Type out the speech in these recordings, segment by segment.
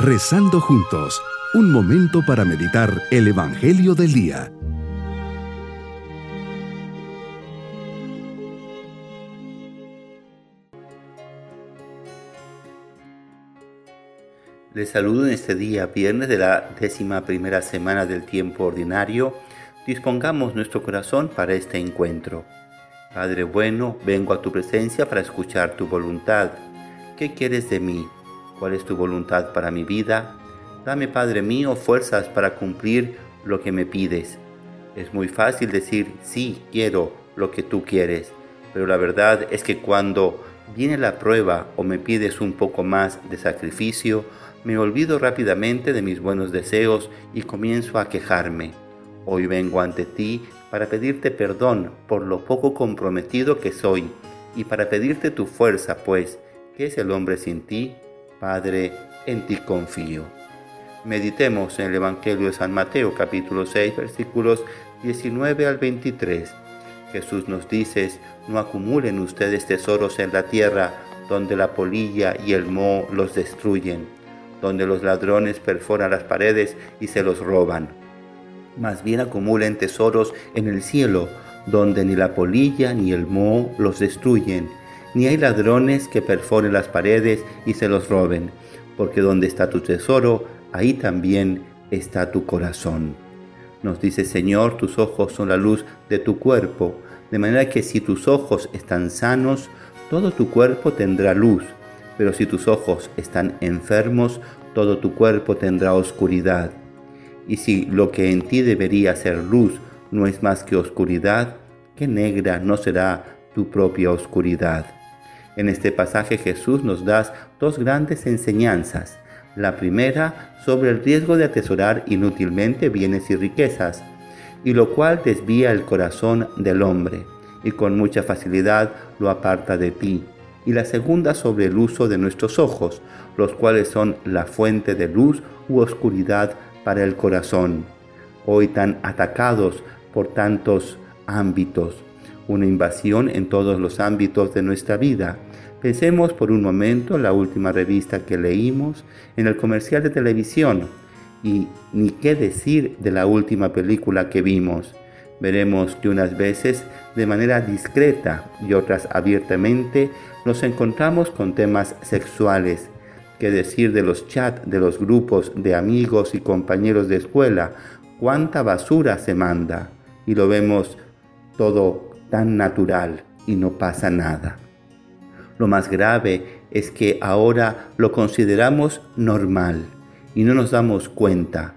Rezando juntos, un momento para meditar el Evangelio del Día. Les saludo en este día, viernes de la décima primera semana del tiempo ordinario. Dispongamos nuestro corazón para este encuentro. Padre bueno, vengo a tu presencia para escuchar tu voluntad. ¿Qué quieres de mí? ¿Cuál es tu voluntad para mi vida? Dame, Padre mío, fuerzas para cumplir lo que me pides. Es muy fácil decir, sí, quiero lo que tú quieres, pero la verdad es que cuando viene la prueba o me pides un poco más de sacrificio, me olvido rápidamente de mis buenos deseos y comienzo a quejarme. Hoy vengo ante ti para pedirte perdón por lo poco comprometido que soy y para pedirte tu fuerza, pues, ¿qué es el hombre sin ti? Padre, en ti confío. Meditemos en el Evangelio de San Mateo capítulo 6 versículos 19 al 23. Jesús nos dice, no acumulen ustedes tesoros en la tierra donde la polilla y el moho los destruyen, donde los ladrones perforan las paredes y se los roban más bien acumulen tesoros en el cielo, donde ni la polilla ni el moho los destruyen, ni hay ladrones que perforen las paredes y se los roben, porque donde está tu tesoro, ahí también está tu corazón. Nos dice Señor, tus ojos son la luz de tu cuerpo, de manera que si tus ojos están sanos, todo tu cuerpo tendrá luz, pero si tus ojos están enfermos, todo tu cuerpo tendrá oscuridad. Y si lo que en ti debería ser luz no es más que oscuridad, qué negra no será tu propia oscuridad. En este pasaje Jesús nos da dos grandes enseñanzas. La primera sobre el riesgo de atesorar inútilmente bienes y riquezas, y lo cual desvía el corazón del hombre, y con mucha facilidad lo aparta de ti. Y la segunda sobre el uso de nuestros ojos, los cuales son la fuente de luz u oscuridad para el corazón, hoy tan atacados por tantos ámbitos, una invasión en todos los ámbitos de nuestra vida. Pensemos por un momento en la última revista que leímos, en el comercial de televisión, y ni qué decir de la última película que vimos. Veremos que unas veces de manera discreta y otras abiertamente nos encontramos con temas sexuales, ¿Qué decir de los chats de los grupos de amigos y compañeros de escuela? ¿Cuánta basura se manda? Y lo vemos todo tan natural y no pasa nada. Lo más grave es que ahora lo consideramos normal y no nos damos cuenta.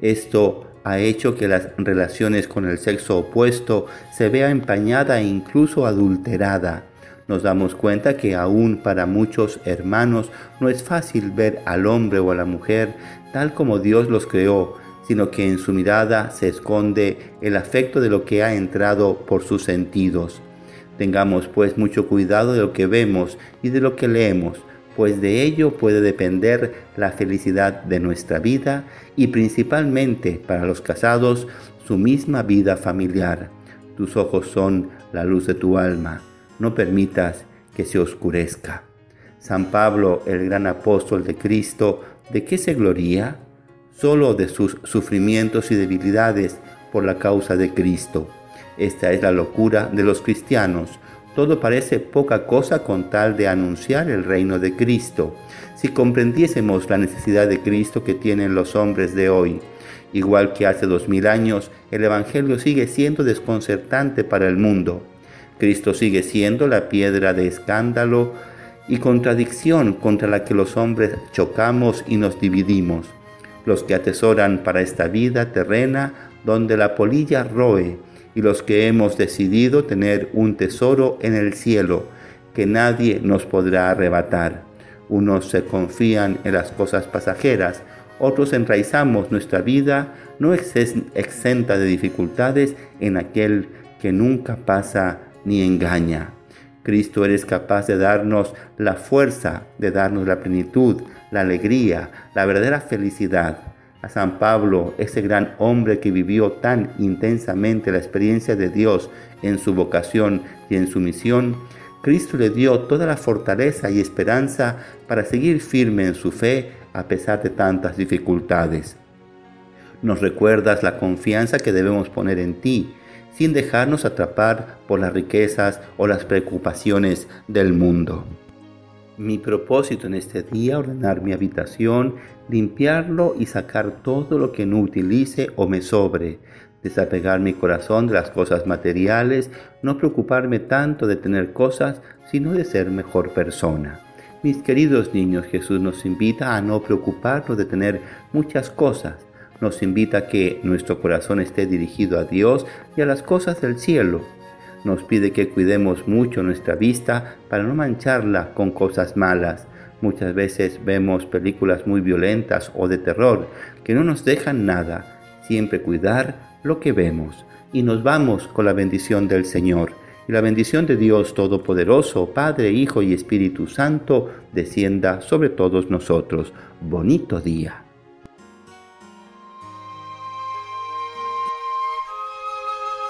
Esto ha hecho que las relaciones con el sexo opuesto se vea empañada e incluso adulterada nos damos cuenta que aún para muchos hermanos no es fácil ver al hombre o a la mujer tal como Dios los creó, sino que en su mirada se esconde el afecto de lo que ha entrado por sus sentidos. Tengamos pues mucho cuidado de lo que vemos y de lo que leemos, pues de ello puede depender la felicidad de nuestra vida y principalmente para los casados su misma vida familiar. Tus ojos son la luz de tu alma no permitas que se oscurezca. San Pablo, el gran apóstol de Cristo, ¿de qué se gloría? Solo de sus sufrimientos y debilidades por la causa de Cristo. Esta es la locura de los cristianos. Todo parece poca cosa con tal de anunciar el reino de Cristo. Si comprendiésemos la necesidad de Cristo que tienen los hombres de hoy, igual que hace dos mil años, el Evangelio sigue siendo desconcertante para el mundo. Cristo sigue siendo la piedra de escándalo y contradicción contra la que los hombres chocamos y nos dividimos, los que atesoran para esta vida terrena donde la polilla roe y los que hemos decidido tener un tesoro en el cielo que nadie nos podrá arrebatar. Unos se confían en las cosas pasajeras, otros enraizamos nuestra vida no exenta de dificultades en aquel que nunca pasa ni engaña. Cristo eres capaz de darnos la fuerza, de darnos la plenitud, la alegría, la verdadera felicidad. A San Pablo, ese gran hombre que vivió tan intensamente la experiencia de Dios en su vocación y en su misión, Cristo le dio toda la fortaleza y esperanza para seguir firme en su fe a pesar de tantas dificultades. Nos recuerdas la confianza que debemos poner en ti, sin dejarnos atrapar por las riquezas o las preocupaciones del mundo. Mi propósito en este día, ordenar mi habitación, limpiarlo y sacar todo lo que no utilice o me sobre, desapegar mi corazón de las cosas materiales, no preocuparme tanto de tener cosas, sino de ser mejor persona. Mis queridos niños, Jesús nos invita a no preocuparnos de tener muchas cosas, nos invita a que nuestro corazón esté dirigido a Dios y a las cosas del cielo. Nos pide que cuidemos mucho nuestra vista para no mancharla con cosas malas. Muchas veces vemos películas muy violentas o de terror que no nos dejan nada. Siempre cuidar lo que vemos. Y nos vamos con la bendición del Señor. Y la bendición de Dios Todopoderoso, Padre, Hijo y Espíritu Santo, descienda sobre todos nosotros. Bonito día.